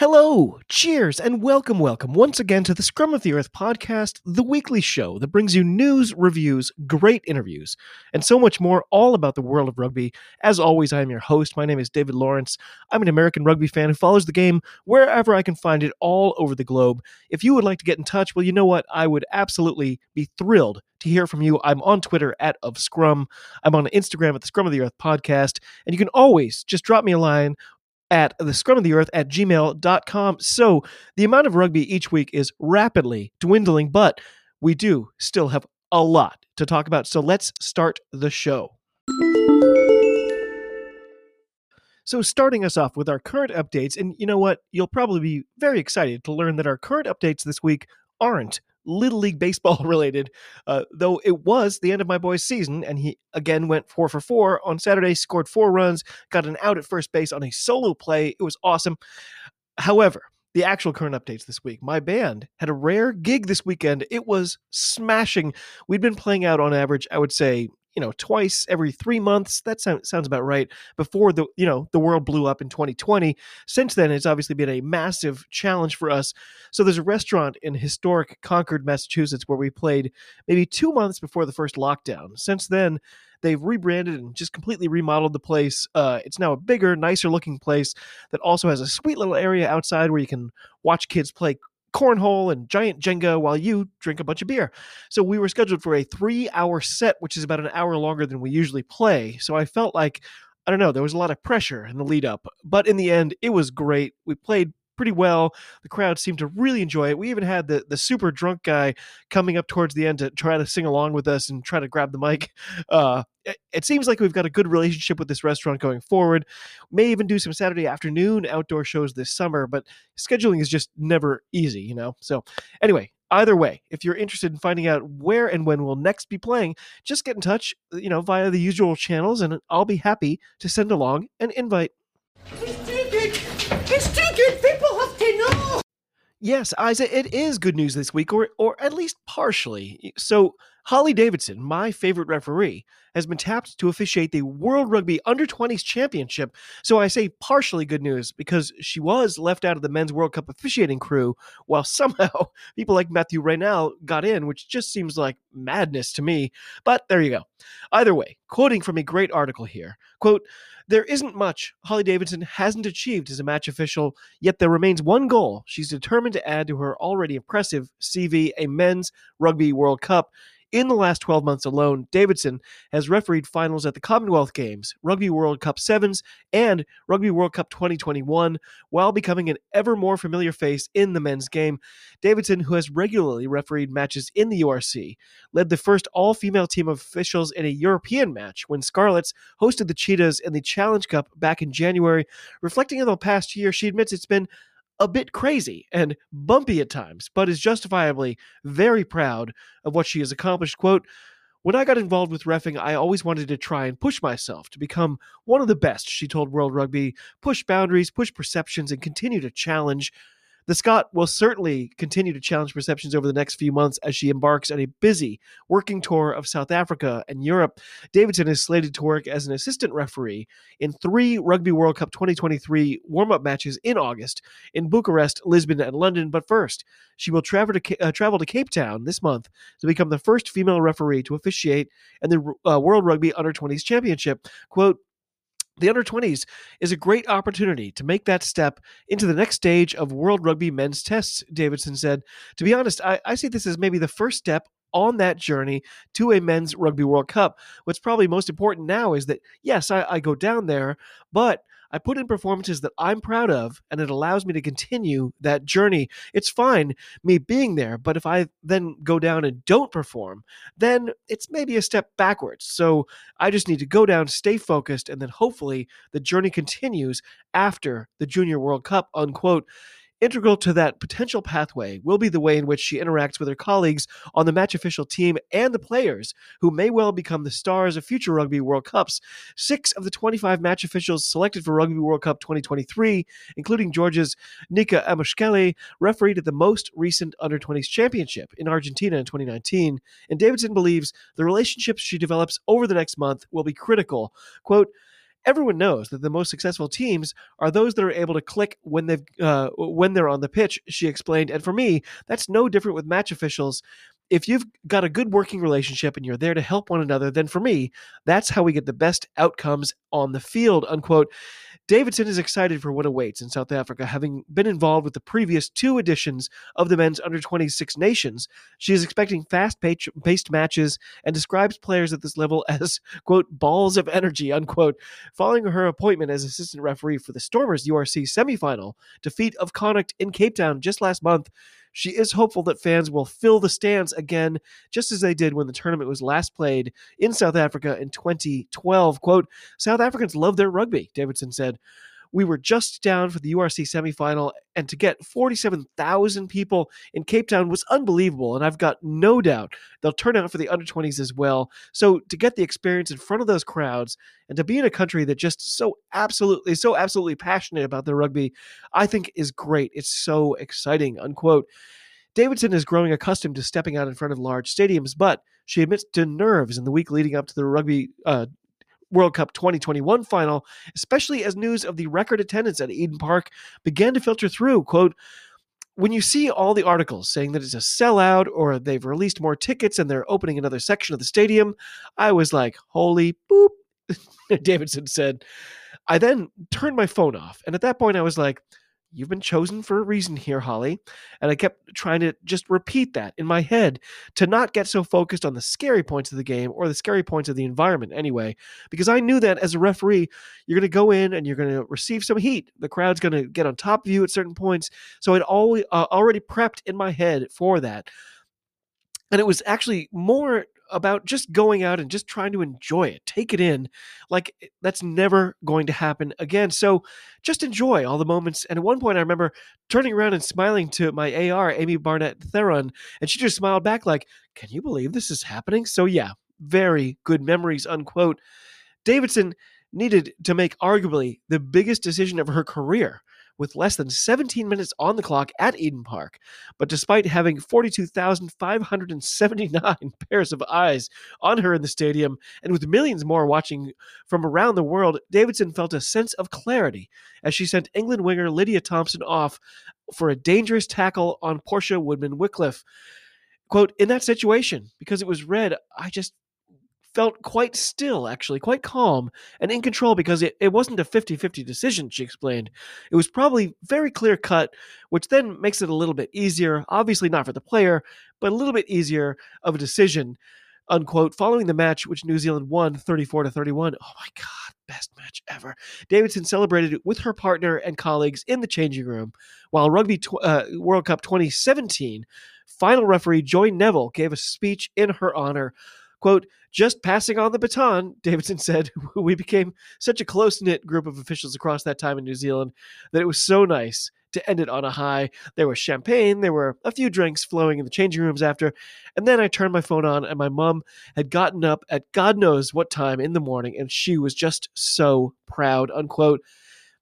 Hello, cheers, and welcome, welcome once again to the Scrum of the Earth podcast, the weekly show that brings you news, reviews, great interviews, and so much more all about the world of rugby. As always, I am your host. My name is David Lawrence. I'm an American rugby fan who follows the game wherever I can find it all over the globe. If you would like to get in touch, well, you know what? I would absolutely be thrilled to hear from you. I'm on Twitter at of Scrum. I'm on Instagram at the Scrum of the Earth podcast. And you can always just drop me a line at the scrum of the earth at gmail.com. So the amount of rugby each week is rapidly dwindling, but we do still have a lot to talk about. So let's start the show. So, starting us off with our current updates, and you know what? You'll probably be very excited to learn that our current updates this week aren't Little League Baseball related, uh, though it was the end of my boy's season, and he again went four for four on Saturday, scored four runs, got an out at first base on a solo play. It was awesome. However, the actual current updates this week. My band had a rare gig this weekend. It was smashing. We'd been playing out on average, I would say, you know twice every three months that sounds, sounds about right before the you know the world blew up in 2020 since then it's obviously been a massive challenge for us. So there's a restaurant in historic concord massachusetts where we played maybe two months before the first lockdown. Since then they've rebranded and just completely remodeled the place. Uh, it's now a bigger nicer looking place that also has a sweet little area outside where you can watch kids play cornhole and giant Jenga while you drink a bunch of beer. So we were scheduled for a three hour set, which is about an hour longer than we usually play. So I felt like, I don't know, there was a lot of pressure in the lead up. But in the end, it was great. We played pretty well. The crowd seemed to really enjoy it. We even had the the super drunk guy coming up towards the end to try to sing along with us and try to grab the mic. Uh, it, seems like we've got a good relationship with this restaurant going forward. May even do some Saturday afternoon outdoor shows this summer, but scheduling is just never easy, you know. So anyway, either way, if you're interested in finding out where and when we'll next be playing, just get in touch, you know, via the usual channels, and I'll be happy to send along an invite. It's too good. People have to Yes, Isa, it is good news this week, or or at least partially. So Hollie Davidson, my favorite referee, has been tapped to officiate the World Rugby Under 20s Championship. So I say partially good news because she was left out of the Men's World Cup officiating crew, while somehow people like Mathieu Raynal got in, which just seems like madness to me. But there you go. Either way, quoting from a great article here, quote, there isn't much Hollie Davidson hasn't achieved as a match official, yet there remains one goal she's determined to add to her already impressive CV a Men's Rugby World Cup. In the last 12 months alone, Davidson has refereed finals at the Commonwealth Games, Rugby World Cup Sevens, and Rugby World Cup 2021, while becoming an ever more familiar face in the men's game. Davidson, who has regularly refereed matches in the URC, led the first all female team of officials in a European match when Scarlets hosted the Cheetahs in the Challenge Cup back in January. Reflecting on the past year, she admits it's been a bit crazy and bumpy at times, but is justifiably very proud of what she has accomplished. Quote, when I got involved with refing, I always wanted to try and push myself to become one of the best, she told World Rugby, push boundaries, push perceptions, and continue to challenge. The Scot will certainly continue to challenge perceptions over the next few months as she embarks on a busy working tour of South Africa and Europe. Davidson is slated to work as an assistant referee in three Rugby World Cup 2023 warm up matches in August in Bucharest, Lisbon, and London. But first, she will travel to, uh, travel to Cape Town this month to become the first female referee to officiate in the uh, World Rugby Under 20s Championship. Quote, the under 20s is a great opportunity to make that step into the next stage of World Rugby men's tests, Davidson said. To be honest, I, I see this as maybe the first step on that journey to a men's rugby world cup what's probably most important now is that yes I, I, go down there but I put in performances that I'm proud of, and it allows me to continue that journey. It's fine me being there, but if I then go down and don't perform, then it's maybe a step backwards. So I just need to go down, stay focused, and then hopefully the journey continues after the Junior World Cup, unquote Integral to that potential pathway will be the way in which she interacts with her colleagues on the match official team and the players who may well become the stars of future Rugby World Cups. Six of the 25 match officials selected for Rugby World Cup 2023, including Georgia's Nika Amashukeli, refereed at the most recent Under 20s Championship in Argentina in 2019. And Davidson believes the relationships she develops over the next month will be critical. Quote, everyone knows that the most successful teams are those that are able to click when they've uh, when they're on the pitch. She explained, and for me, that's no different with match officials. If you've got a good working relationship and you're there to help one another, then for me, that's how we get the best outcomes on the field. Unquote. Davidson is excited for what awaits in South Africa, having been involved with the previous two editions of the men's under 26 nations. She is expecting fast paced matches and describes players at this level as, quote, balls of energy, unquote. Following her appointment as assistant referee for the Stormers URC semifinal defeat of Connacht in Cape Town just last month, she is hopeful that fans will fill the stands again, just as they did when the tournament was last played in South Africa in 2012. Quote, South Africans love their rugby, Davidson said. We were just down for the URC semifinal, and to get 47,000 people in Cape Town was unbelievable. And I've got no doubt they'll turn out for the under 20s as well. So to get the experience in front of those crowds and to be in a country that just so absolutely, so absolutely passionate about their rugby, I think is great. It's so exciting, unquote. Davidson is growing accustomed to stepping out in front of large stadiums, but she admits to nerves in the week leading up to the rugby uh, World Cup 2021 final, especially as news of the record attendance at Eden Park began to filter through. Quote, when you see all the articles saying that it's a sellout or they've released more tickets and they're opening another section of the stadium, I was like, holy boop, Davidson said. I then turned my phone off. And at that point, I was like, You've been chosen for a reason here, Hollie. And I kept trying to just repeat that in my head to not get so focused on the scary points of the game or the scary points of the environment anyway, because I knew that as a referee, you're going to go in and you're going to receive some heat. The crowd's going to get on top of you at certain points. So I'd always, uh, already prepped in my head for that. And it was actually more about just going out and just trying to enjoy it, take it in. Like eh, that's never going to happen again. So just enjoy all the moments. And at one point, I remember turning around and smiling to my AR, Aimee Barrett-Theron, and she just smiled back, like, Can you believe this is happening? So, yeah, very good memories, unquote. Davidson needed to make arguably the biggest decision of her career with less than 17 minutes on the clock at Eden Park. But despite having 42,579 pairs of eyes on her in the stadium, and with millions more watching from around the world, Davidson felt a sense of clarity as she sent England winger Lydia Thompson off for a dangerous tackle on Portia Woodman Wickliffe. Quote, in that situation, because it was red, I just felt quite still, actually, quite calm and in control because it, it wasn't a 50 50 decision, she explained. It was probably very clear cut, which then makes it a little bit easier, obviously not for the player, but a little bit easier of a decision. Unquote. Following the match, which New Zealand won 34 to 31. Oh my God, best match ever. Davidson celebrated with her partner and colleagues in the changing room, while Rugby tw- uh, World Cup 2017 final referee Joy Neville gave a speech in her honor. Quote, just passing on the baton, Davidson said, we became such a close knit group of officials across that time in New Zealand that it was so nice to end it on a high. There was champagne, there were a few drinks flowing in the changing rooms after, and then I turned my phone on, and my mom had gotten up at God knows what time in the morning, and she was just so proud, unquote.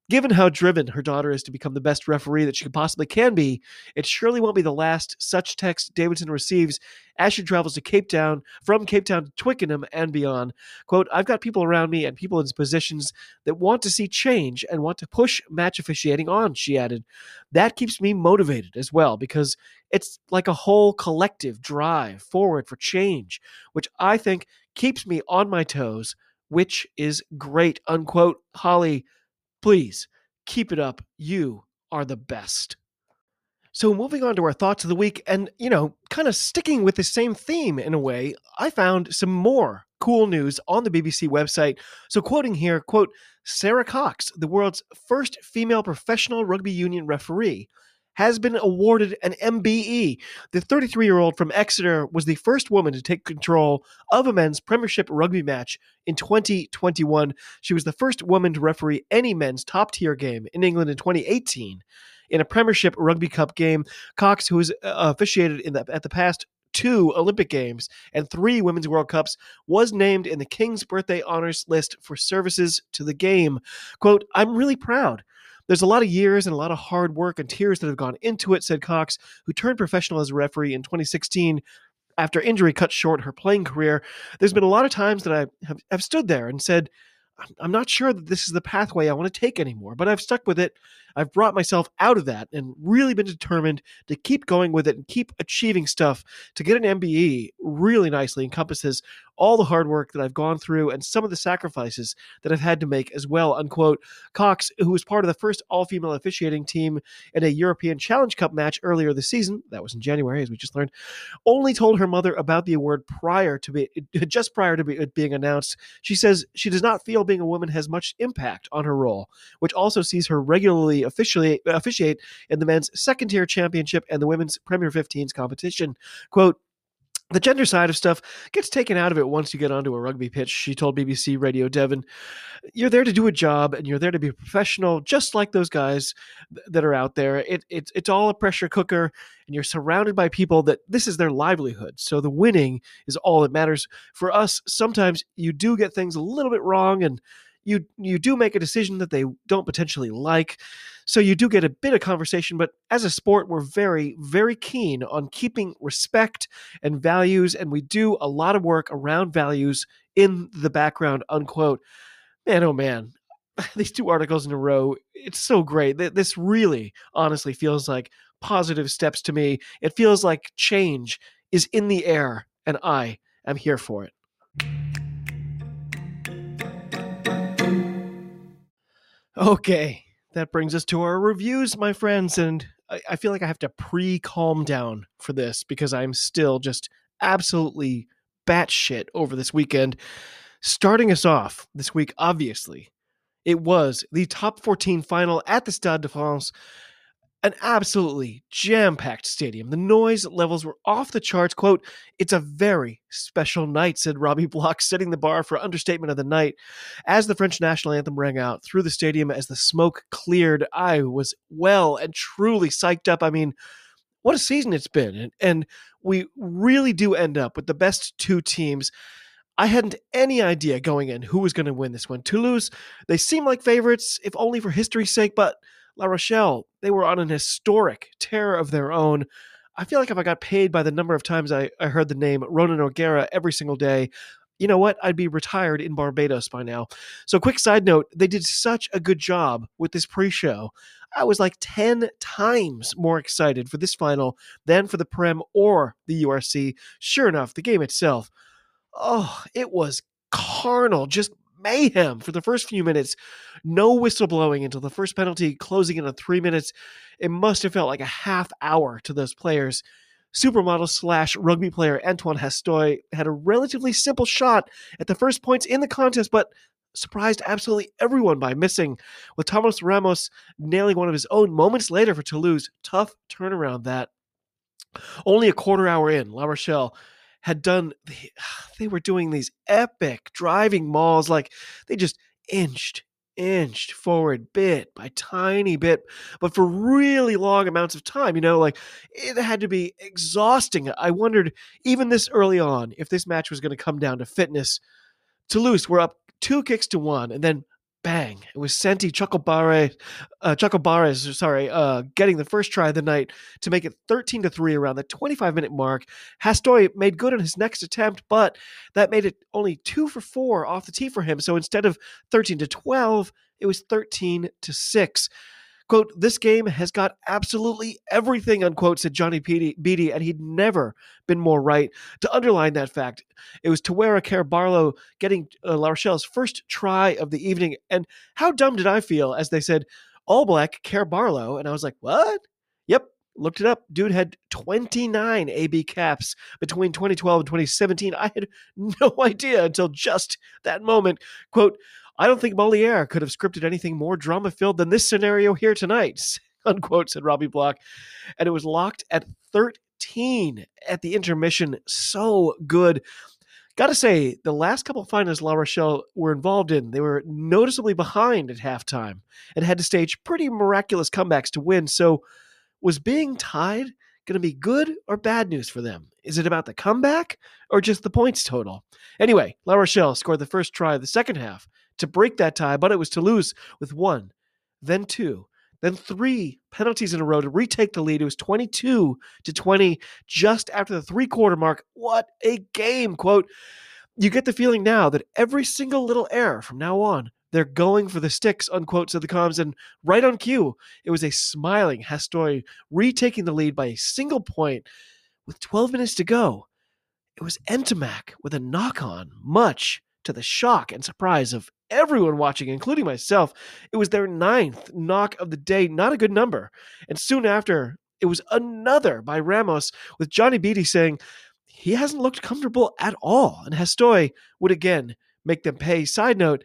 Given how driven her daughter is to become the best referee that she possibly can be, it surely won't be the last such text Davidson receives as she travels to Cape Town, from Cape Town to Twickenham and beyond. Quote, I've got people around me and people in positions that want to see change and want to push match officiating on, she added. That keeps me motivated as well because it's like a whole collective drive forward for change, which I think keeps me on my toes, which is great, unquote. Hollie, Please keep it up. You are the best. So, moving on to our thoughts of the week, and you know, kind of sticking with the same theme in a way, I found some more cool news on the BBC website. So, quoting here, quote, Sara Cox, the world's first female professional rugby union referee, has been awarded an MBE. The 33 year old from Exeter was the first woman to take control of a men's Premiership rugby match in 2021. She was the first woman to referee any men's top tier game in England in 2018. in a Premiership Rugby Cup game. Cox, who has uh, officiated in the, at the past two Olympic Games and three Women's World Cups, was named in the King's Birthday Honors list for services to the game. Quote, I'm really proud. There's a lot of years and a lot of hard work and tears that have gone into it, said Cox, who turned professional as a referee in 2016 after injury cut short her playing career. There's been a lot of times that I have, have stood there and said, I'm not sure that this is the pathway I want to take anymore, but I've stuck with it. I've brought myself out of that and really been determined to keep going with it and keep achieving stuff. To get an MBE really nicely encompasses all the hard work that I've gone through and some of the sacrifices that I've had to make as well. Unquote. Cox, who was part of the first all female officiating team in a European Challenge Cup match earlier this season, that was in January, as we just learned, only told her mother about the award prior to be just prior to be, it being announced. She says she does not feel being a woman has much impact on her role, which also sees her regularly officiate, officiate in the men's second tier championship and the women's Premier 15s competition. Quote, the gender side of stuff gets taken out of it once you get onto a rugby pitch, she told BBC Radio Devon. You're there to do a job and you're there to be professional, just like those guys that are out there. It, it, it's all a pressure cooker, and you're surrounded by people that this is their livelihood. So the winning is all that matters. For us, sometimes you do get things a little bit wrong and you you do make a decision that they don't potentially like. So you do get a bit of conversation, but as a sport, we're very, very keen on keeping respect and values, and we do a lot of work around values in the background, unquote. Man, oh man, these two articles in a row, it's so great. This really, honestly, feels like positive steps to me. It feels like change is in the air, and I am here for it. Okay, that brings us to our reviews, my friends. And I, I feel like I have to pre calm down for this because I'm still just absolutely batshit over this weekend. Starting us off this week, obviously, it was the top 14 final at the Stade de France an absolutely jam packed stadium. The noise levels were off the charts. Quote, It's a very special night, said Robbie Block, setting the bar for understatement of the night. As the French national anthem rang out through the stadium as the smoke cleared, I was well and truly psyched up. I mean, what a season it's been. And, and we really do end up with the best two teams. I hadn't any idea going in who was going to win this one. Toulouse, they seem like favorites, if only for history's sake, but La Rochelle, they were on an historic tear of their own. I feel like if I got paid by the number of times I, I heard the name Ronan O'Gara every single day, you know what? I'd be retired in Barbados by now. So, quick side note they did such a good job with this pre show. I was like 10 times more excited for this final than for the Prem or the URC. Sure enough, the game itself, oh, it was carnal, just mayhem for the first few minutes. No whistle blowing until the first penalty, closing in on three minutes. It must have felt like a half hour to those players. Supermodel slash rugby player Antoine Hastoy had a relatively simple shot at the first points in the contest, but surprised absolutely everyone by missing, with Thomas Ramos nailing one of his own moments later for Toulouse. Tough turnaround that. Only a quarter hour in, La Rochelle had done they were doing these epic driving mauls like they just inched inched forward bit by tiny bit but for really long amounts of time you know like it had to be exhausting. I wondered even this early on if this match was going to come down to fitness toulouse were up two kicks to one and then bang. It was Santi Chocolbare, uh, Chocobares, sorry, uh, getting the first try of the night to make it 13 to 3 around the 25 minute mark. Hastoy made good on his next attempt, but that made it only 2 for 4 off the tee for him. So instead of 13 to 12, it was 13 to 6. Quote, this game has got absolutely everything, unquote, said Johnny Beattie, and he'd never been more right. To underline that fact, it was Tawera Kerr Barlow getting uh, La Rochelle's first try of the evening. And how dumb did I feel as they said, all black Kerr Barlow? And I was like, what? Yep, looked it up. Dude had 29 AB caps between 2012 and 2017. I had no idea until just that moment. Quote, I don't think Moliere could have scripted anything more drama filled than this scenario here tonight, unquote, said Robbie Block. And it was locked at 13 at the intermission. So good. Got to say, the last couple of finals La Rochelle were involved in, they were noticeably behind at halftime and had to stage pretty miraculous comebacks to win. So, was being tied going to be good or bad news for them? Is it about the comeback or just the points total? Anyway, La Rochelle scored the first try of the second half to break that tie, but it was Toulouse with one, then two, then three penalties in a row to retake the lead. It was 22 to 20 just after the three quarter mark. What a game, quote. You get the feeling now that every single little error from now on, they're going for the sticks, unquote, said the comms. And right on cue, it was a smiling Hastoy retaking the lead by a single point with 12 minutes to go. It was Ntamack with a knock on, much to the shock and surprise of everyone watching, including myself. It was their ninth knock of the day, not a good number. And soon after, it was another by Ramos, with Johnny Beattie saying he hasn't looked comfortable at all. And Hastoy would again make them pay. Side note,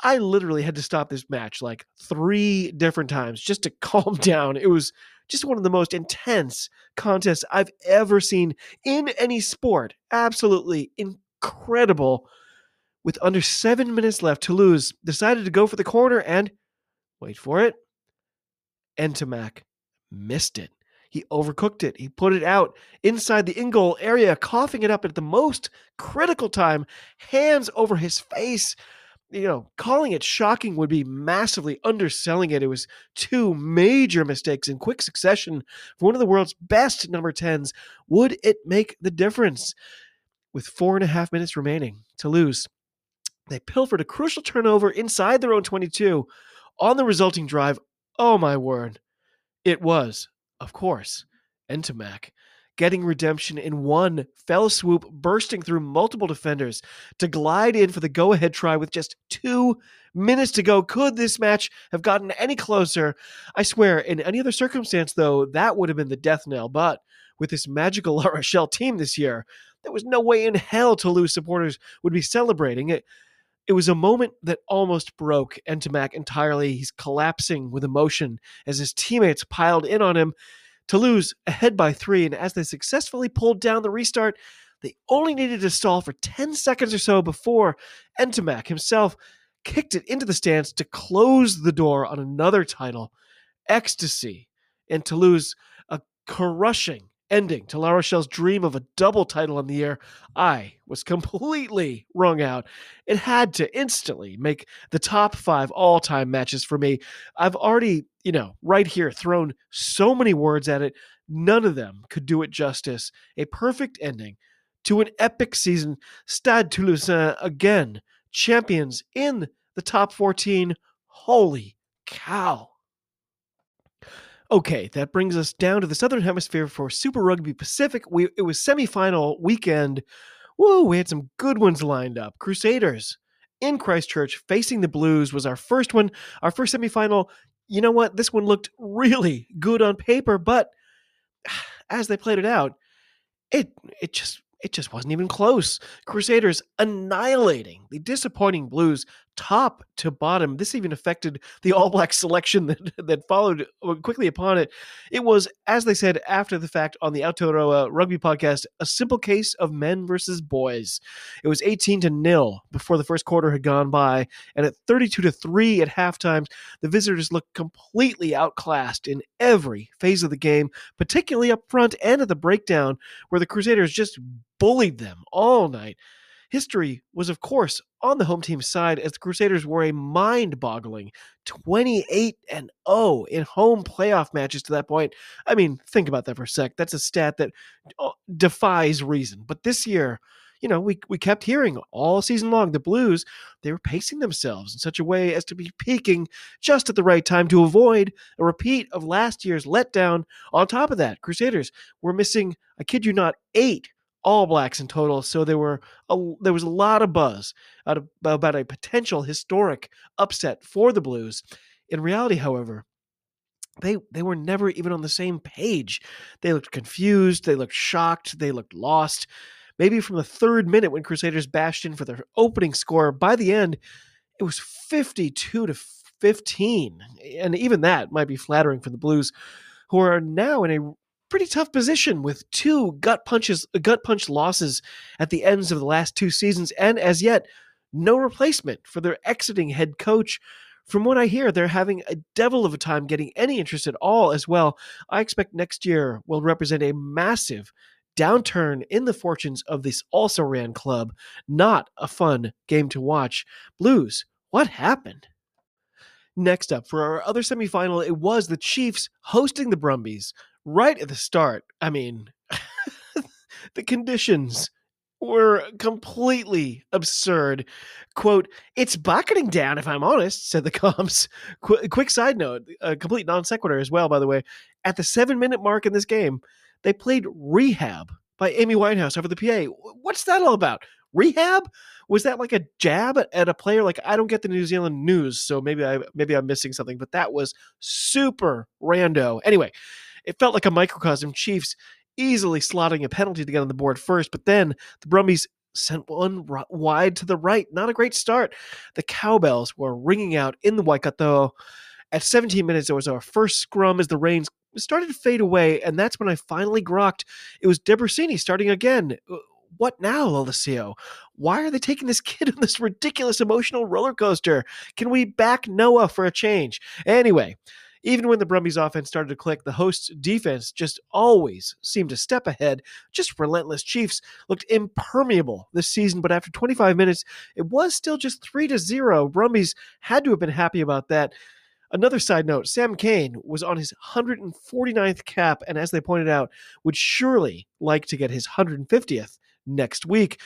I literally had to stop this match like three different times just to calm down. It was just one of the most intense contests I've ever seen in any sport. Absolutely incredible. With under seven minutes left, Toulouse decided to go for the corner and, wait for it, Ntamack missed it. He overcooked it. He put it out inside the in goal area, coughing it up at the most critical time, hands over his face. You know, calling it shocking would be massively underselling it. It was two major mistakes in quick succession for one of the world's best number 10s. Would it make the difference? With four and a half minutes remaining, Toulouse they pilfered a crucial turnover inside their own 22 on the resulting drive. Oh my word. It was, of course, Ntamack getting redemption in one fell swoop, bursting through multiple defenders to glide in for the go ahead try with just two minutes to go. Could this match have gotten any closer? I swear, in any other circumstance, though, that would have been the death knell. But with this magical La Rochelle team this year, there was no way in hell Toulouse supporters would be celebrating it. It was a moment that almost broke Ntamack entirely. He's collapsing with emotion as his teammates piled in on him. Toulouse ahead by three, and as they successfully pulled down the restart, they only needed to stall for 10 seconds or so before Ntamack himself kicked it into the stands to close the door on another title. Ecstasy in Toulouse, a crushing ending to La Rochelle's dream of a double title in the air, I was completely wrung out. It had to instantly make the top five all time matches for me. I've already, you know, right here thrown so many words at it. None of them could do it justice. A perfect ending to an epic season. Stade Toulousain again, champions in the top 14. Holy cow. Okay, that brings us down to the Southern Hemisphere for Super Rugby Pacific. We it was semifinal weekend. Whoa, we had some good ones lined up. Crusaders in Christchurch facing the Blues was our first one. Our first semifinal. You know what? This one looked really good on paper, but as they played it out, it it just it just wasn't even close. Crusaders annihilating the disappointing Blues top to bottom. This even affected the All Black selection that, that followed uh, quickly upon it. It was, as they said after the fact on the Aotearoa Rugby podcast, a simple case of men versus boys. It was 18 to nil before the first quarter had gone by, and at 32 to 3 at halftime, the visitors looked completely outclassed in every phase of the game, particularly up front and at the breakdown, where the Crusaders just bullied them all night. History was, of course, on the home team's side as the Crusaders were a mind boggling 28 and 0 in home playoff matches to that point. I mean, think about that for a sec. That's a stat that uh, defies reason. But this year, you know, we, we kept hearing all season long the Blues, they were pacing themselves in such a way as to be peaking just at the right time to avoid a repeat of last year's letdown. On top of that, Crusaders were missing, I kid you not, eight all Blacks in total. So there were a, there was a lot of buzz of, about a potential historic upset for the Blues. In reality, however, they they were never even on the same page. They looked confused. They looked shocked. They looked lost. Maybe from the third minute when Crusaders bashed in for their opening score, by the end, it was 52 to 15. And even that might be flattering for the Blues, who are now in a pretty tough position with two gut punches, uh, gut punch losses at the ends of the last two seasons, and as yet, no replacement for their exiting head coach. From what I hear, they're having a devil of a time getting any interest at all as well. I expect next year will represent a massive downturn in the fortunes of this also ran club. Not a fun game to watch. Blues, what happened? Next up, for our other semifinal, it was the Chiefs hosting the Brumbies right at the start. I mean, the conditions were completely absurd. Quote, it's bucketing down, if I'm honest, said the comms. Qu- quick side note, a complete non sequitur as well, by the way. At the seven minute mark in this game, they played Rehab by Amy Winehouse over the PA. What's that all about? Rehab? Was that like a jab at, at a player? Like I don't get the New Zealand news, so maybe I maybe I'm missing something, but that was super rando. Anyway, it felt like a microcosm. Chiefs easily slotting a penalty to get on the board first, but then the Brumbies sent one wide to the right. Not a great start. The cowbells were ringing out in the Waikato. At 17 minutes, there was our first scrum as the rains started to fade away, and that's when I finally grokked. It was Debreczeni starting again. Uh, what now, Lolesio? Why are they taking this kid on this ridiculous emotional roller coaster? Can we back Noah for a change? Anyway, even when the Brumbies offense started to click, the hosts' defense just always seemed to step ahead. Just relentless Chiefs looked impermeable this season, but after 25 minutes, it was still just 3 to 0. Brumbies had to have been happy about that. Another side note Sam Cane was on his 149th cap, and as they pointed out, would surely like to get his 150th next week.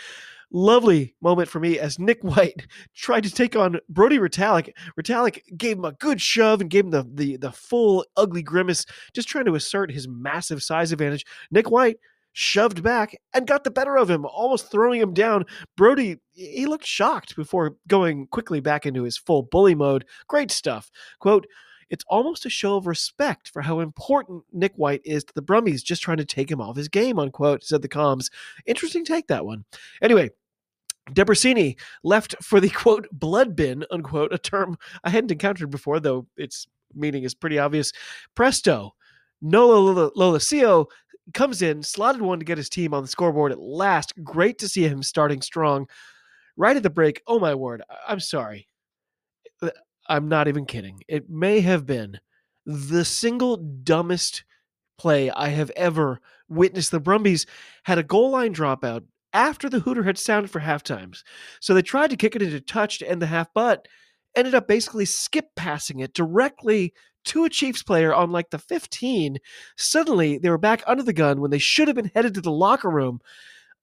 Lovely moment for me as Nick White tried to take on Brodie Retallick. Retallick gave him a good shove and gave him the, the, the full ugly grimace, just trying to assert his massive size advantage. Nick White shoved back and got the better of him, almost throwing him down. Brodie, he looked shocked before going quickly back into his full bully mode. Great stuff. Quote, it's almost a show of respect for how important Nick White is to the Brumbies, just trying to take him off his game, unquote, said the comms. Interesting take, that one. Anyway, Debreczeni left for the quote blood bin unquote a term I hadn't encountered before though its meaning is pretty obvious. Presto, Noah Lolesio comes in, slotted one to get his team on the scoreboard at last. Great to see him starting strong. Right at the break, oh my word, I'm sorry. Uh, I'm not even kidding. It may have been the single dumbest play I have ever witnessed. The Brumbies had a goal line dropout after the Hooter had sounded for half times. So they tried to kick it into touch to end the half, but ended up basically skip passing it directly to a Chiefs player on like the 15. Suddenly, they were back under the gun when they should have been headed to the locker room.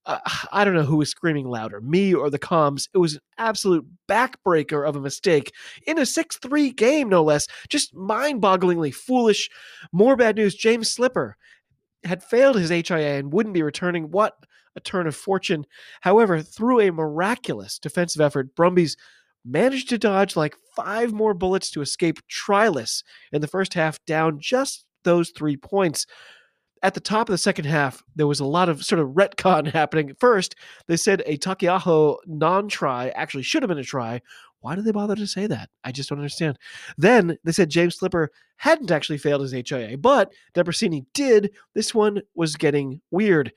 Uh, I don't know who was screaming louder, me or the comms. It was an absolute backbreaker of a mistake in a 6 3 game, no less. Just mind bogglingly foolish. More bad news James Slipper had failed his HIA and wouldn't be returning. What a turn of fortune. However, through a miraculous defensive effort, Brumbies managed to dodge like five more bullets to escape tryless in the first half, down just those three points. At the top of the second half, there was a lot of sort of retcon happening. First, they said a Taukei'aho non try actually should have been a try. Why did they bother to say that? I just don't understand. Then they said James Slipper hadn't actually failed his HIA, but Debreczeni did. This one was getting weird.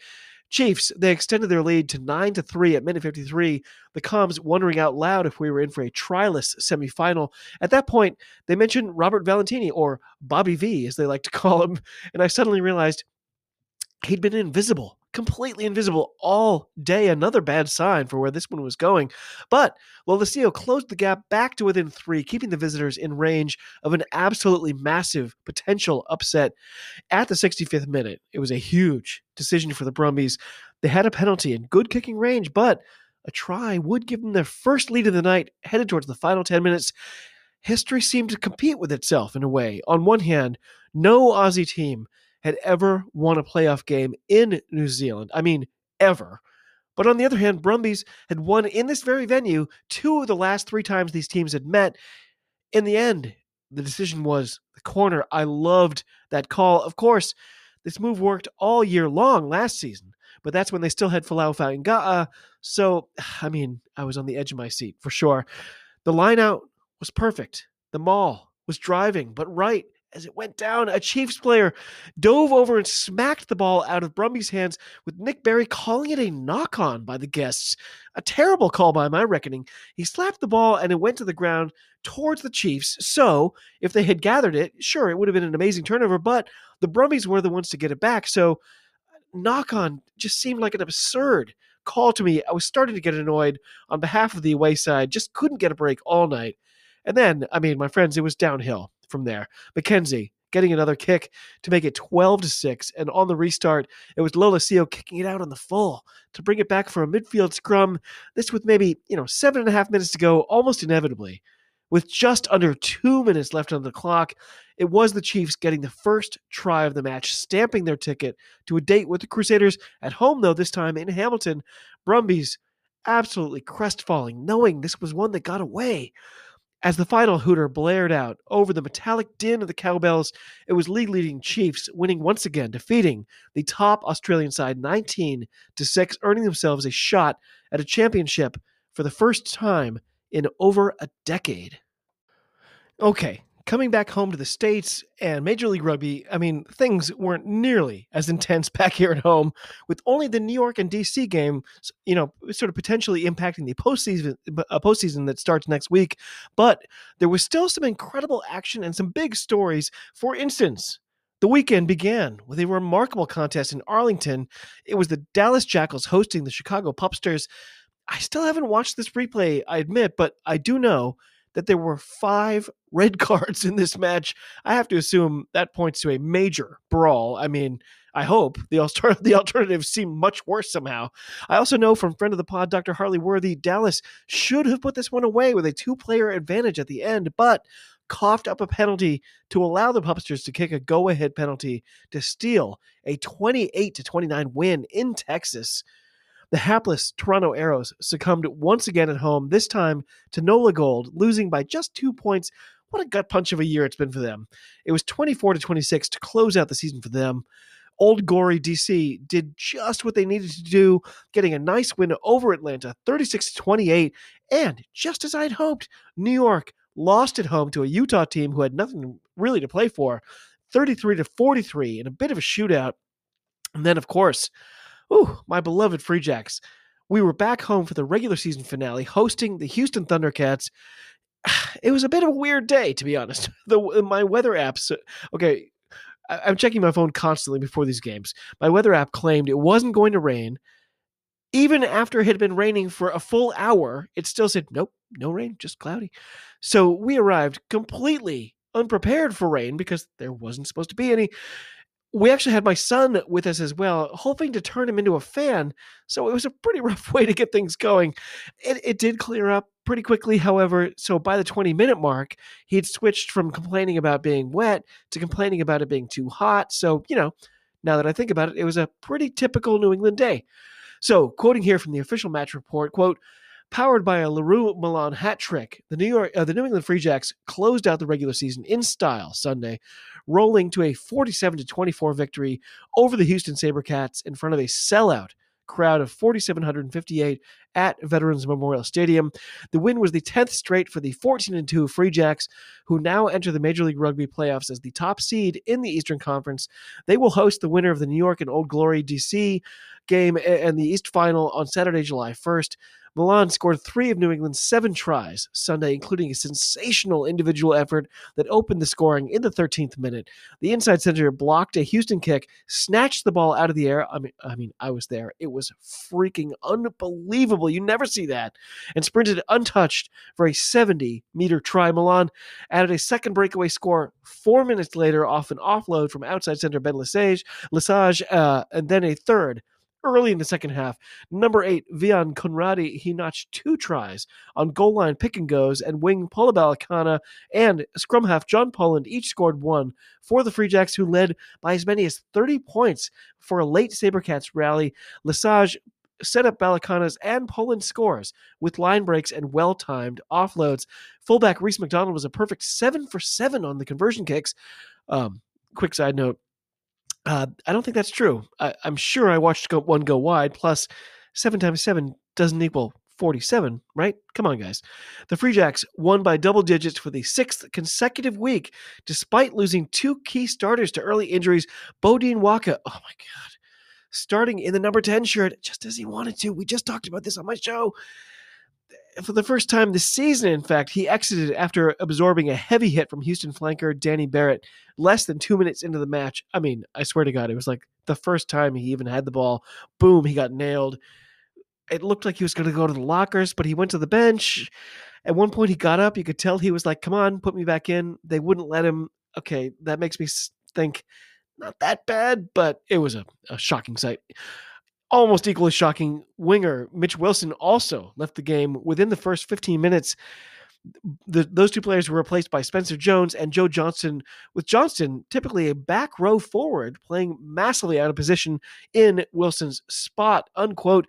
Chiefs, they extended their lead to 9 to 3 at minute 53. The comms wondering out loud if we were in for a tryless semifinal. At that point, they mentioned Robert Valetini, or Bobby V, as they like to call him, and I suddenly realized he'd been invisible, completely invisible all day. Another bad sign for where this one was going. But Lolesio closed the gap back to within three, keeping the visitors in range of an absolutely massive potential upset at the 65th minute. It was a huge decision for the Brumbies. They had a penalty in good kicking range, but a try would give them their first lead of the night, headed towards the final 10 minutes. History seemed to compete with itself in a way. On one hand, no Aussie team had ever won a playoff game in New Zealand. I mean, ever. But on the other hand, Brumbies had won in this very venue two of the last three times these teams had met. In the end, the decision was the corner. I loved that call. Of course, this move worked all year long last season, but that's when they still had Folau Fainga'a. So, I mean, I was on the edge of my seat for sure. The line out was perfect. The maul was driving, but right as it went down, a Chiefs player dove over and smacked the ball out of Brumby's hands, with Nic Berry calling it a knock on by the guests. A terrible call by my reckoning. He slapped the ball and it went to the ground towards the Chiefs. So, if they had gathered it, sure, it would have been an amazing turnover, but the Brumbies were the ones to get it back. So, knock on just seemed like an absurd call to me. I was starting to get annoyed on behalf of the away side, just couldn't get a break all night. And then, I mean, my friends, it was downhill from there. McKenzie getting another kick to make it 12 to 6. And on the restart, it was Lolesio kicking it out on the full to bring it back for a midfield scrum. This with maybe, you know, seven and a half minutes to go, almost inevitably. With just under two minutes left on the clock, it was the Chiefs getting the first try of the match, stamping their ticket to a date with the Crusaders at home, though, this time in Hamilton. Brumbies absolutely crestfallen, knowing this was one that got away. As the final hooter blared out over the metallic din of the cowbells, it was league leading Chiefs winning once again, defeating the top Australian side 19 to 6, earning themselves a shot at a championship for the first time in over a decade. Okay, coming back home to the States and Major League Rugby, I mean, things weren't nearly as intense back here at home, with only the New York and DC game, you know, sort of potentially impacting the postseason, uh, postseason that starts next week. But there was still some incredible action and some big stories. For instance, the weekend began with a remarkable contest in Arlington. It was the Dallas Jackals hosting the Chicago Pupsters. I still haven't watched this replay, I admit, but I do know that there were five red cards in this match. I have to assume that points to a major brawl. I mean, I hope the alternative the alternatives seem much worse somehow. I also know from friend of the pod, Dr. Harley Worthy, Dallas should have put this one away with a two-player advantage at the end, but coughed up a penalty to allow the Pupsters to kick a go-ahead penalty to steal a 28 to 29 win in Texas. The hapless Toronto Arrows succumbed once again at home, this time to Nola Gold, losing by just two points. What a gut punch of a year it's been for them. It was 24 to 26 to close out the season for them. Old Glory DC did just what they needed to do, getting a nice win over Atlanta, 36 to 28. And just as I'd hoped, New York lost at home to a Utah team who had nothing really to play for, 33 to 43 in a bit of a shootout. And then, of course, Ooh, my beloved Free Jacks. We were back home for the regular season finale, hosting the Houston Thundercats. It was a bit of a weird day, to be honest. The my weather apps. Okay, I'm checking my phone constantly before these games. My weather app claimed it wasn't going to rain. Even after it had been raining for a full hour, it still said, nope, no rain, just cloudy. So we arrived completely unprepared for rain because there wasn't supposed to be any we actually had my son with us as well, hoping to turn him into a fan. So it was a pretty rough way to get things going. It, it did clear up pretty quickly, however. So by the 20 minute mark, he'd switched from complaining about being wet to complaining about it being too hot. So, you know, now that I think about it, it was a pretty typical New England day. So, quoting here from the official match report, quote, Powered by a Le Roux Malan hat trick, the New York, uh, the New England Free Jacks closed out the regular season in style Sunday, rolling to a 47 to 24 victory over the Houston SaberCats in front of a sellout crowd of 4,758 at Veterans Memorial Stadium. The win was the 10th straight for the 14 and 2 Free Jacks, who now enter the Major League Rugby playoffs as the top seed in the Eastern Conference. They will host the winner of the New York and Old Glory DC game and the East Final on Saturday, July 1st. Malan scored three of New England's seven tries Sunday, including a sensational individual effort that opened the scoring in the 13th minute. The inside center blocked a Houston kick, snatched the ball out of the air. I mean, I mean, I was there. It was freaking unbelievable. You never see that. And sprinted untouched for a 70 meter try. Malan added a second breakaway score four minutes later off an offload from outside center Ben Lesage, Lesage uh, and then a third early in the second half. Number eight, Wian Conradie, he notched two tries on goal line pick and goes, and wing Paula Balekana and scrum half John Poland each scored one for the Free Jacks, who led by as many as 30 points for a late Sabercats rally. Lesage set up Balekana's and Poland scores with line breaks and well timed offloads. Fullback Reece MacDonald was a perfect seven for seven on the conversion kicks. Um, quick side note uh, I don't think that's true. I, am sure I watched go, one go wide. Plus, seven times seven doesn't equal 47, right? Come on, guys. The Free Jacks won by double digits for the sixth consecutive week, despite losing two key starters to early injuries. Beaudein Waaka, oh my God, starting in the number 10 shirt just as he wanted to. We just talked about this on my show. For the first time this season, in fact, he exited after absorbing a heavy hit from Houston flanker Danny Barrett less than two minutes into the match. I mean, I swear to God, it was like the first time he even had the ball. Boom, he got nailed. It looked like he was going to go to the lockers, but he went to the bench. At one point, he got up. You could tell he was like, come on, put me back in. They wouldn't let him. Okay, that makes me think not that bad, but it was a, a shocking sight. Almost equally shocking, winger Mitch Wilson also left the game within the first 15 minutes. The, those two players were replaced by Spencer Jones and Joe Johnston, with Johnston typically a back row forward playing massively out of position in Wilson's spot. Unquote.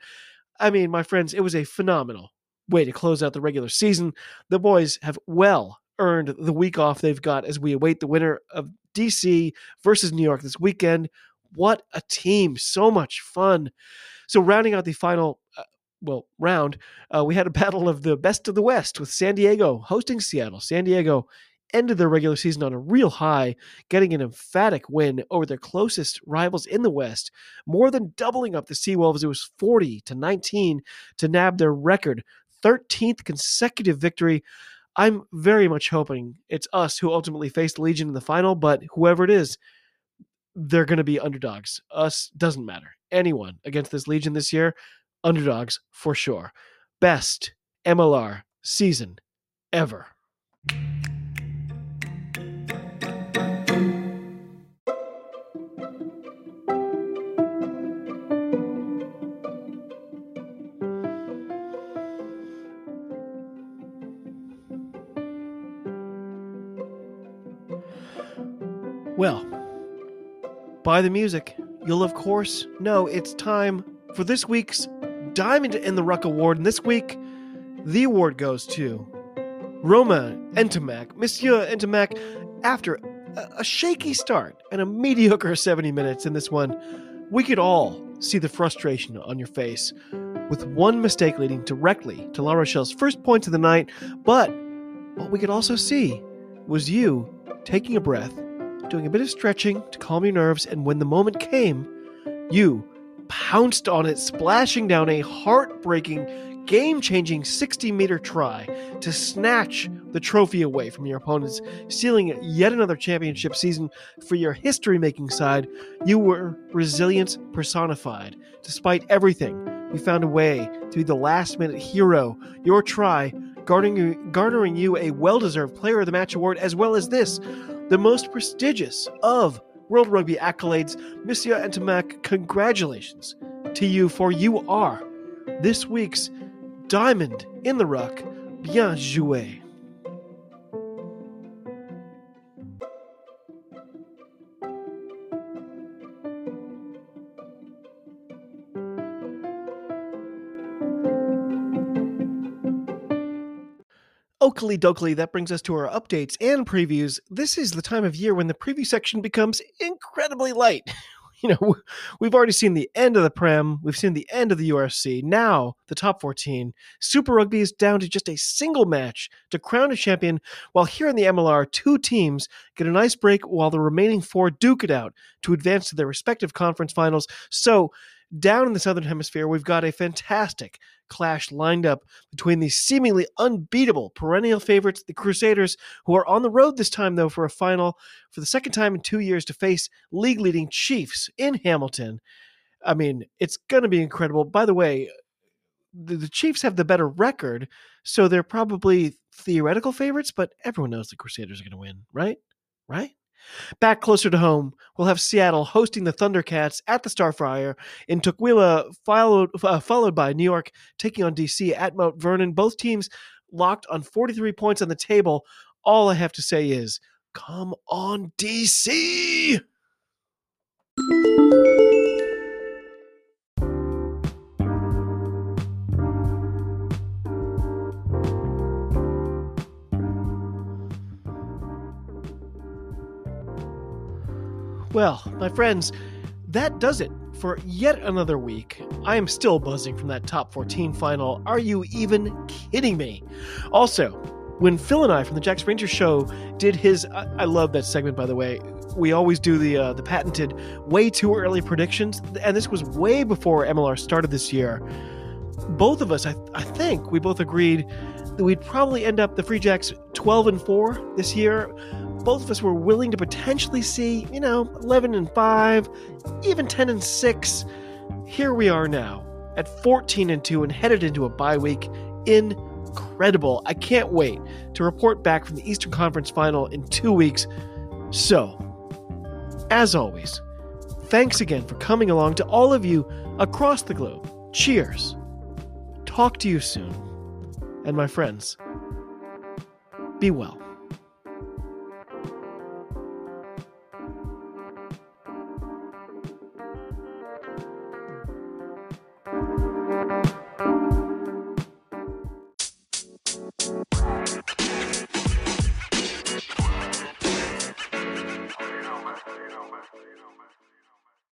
I mean, my friends, it was a phenomenal way to close out the regular season. The boys have well earned the week off they've got as we await the winner of DC versus New York this weekend. What a team! So much fun. So, rounding out the final, uh, well, round, uh, we had a battle of the best of the West with San Diego hosting Seattle. San Diego ended their regular season on a real high, getting an emphatic win over their closest rivals in the West, more than doubling up the Seawolves. It was 40 to 19 to nab their record 13th consecutive victory. I'm very much hoping it's us who ultimately face Legion in the final, but whoever it is, they're going to be underdogs. Us doesn't matter. Anyone against this Legion this year, underdogs for sure. Best MLR season ever. By the music, you'll of course know it's time for this week's Diamond in the Ruck Award. And this week, the award goes to Romain Ntamack. Monsieur Ntamack, after a, a shaky start and a mediocre 70 minutes in this one, we could all see the frustration on your face, with one mistake leading directly to La Rochelle's first points of the night. But what we could also see was you taking a breath doing a bit of stretching to calm your nerves, and when the moment came, you pounced on it, splashing down a heartbreaking, game changing 60 meter try to snatch the trophy away from your opponents, sealing yet another championship season for your history making side. You were resilience personified. Despite everything, you found a way to be the last minute hero. Your try garnering, you a well deserved Player of the Match award, as well as this the most prestigious of World Rugby accolades. Monsieur Ntamack, congratulations to you, for you are this week's Diamond in the Ruck. Bien joué. Oakley dokley, that brings us to our updates and previews. This is the time of year when the preview section becomes incredibly light. You know, we've already seen the end of the Prem, we've seen the end of the URC. Now, the top 14. Super Rugby is down to just a single match to crown a champion, while here in the MLR, two teams get a nice break while the remaining four duke it out to advance to their respective conference finals. So, down in the Southern Hemisphere, we've got a fantastic clash lined up between the seemingly unbeatable perennial favorites, the Crusaders, who are on the road this time, though, for a final for the second time in two years to face league leading Chiefs in Hamilton. I mean, it's going to be incredible. By the way, the, the Chiefs have the better record, so they're probably theoretical favorites, but everyone knows the Crusaders are going to win, right? Right? Back closer to home, we'll have Seattle hosting the Thundercats at the Starfire in Tukwila, followed, uh, followed by New York taking on DC at Mount Vernon. Both teams locked on 43 points on the table. All I have to say is, come on, DC! Well, my friends, that does it for yet another week. I am still buzzing from that top 14 final. Are you even kidding me? Also, when Phil and I from the Jack Ranger show did his I, I love that segment by the way. We always do the uh, the patented way too early predictions and this was way before MLR started this year. Both of us I, I think we both agreed that we'd probably end up the Free Jacks 12 and 4 this year. Both of us were willing to potentially see, you know, 11 and 5, even 10 and 6. Here we are now at 14 and 2 and headed into a bye week. Incredible. I can't wait to report back from the Eastern Conference final in 2 weeks. So, as always, thanks again for coming along to all of you across the globe. Cheers. Talk to you soon. And my friends, be well.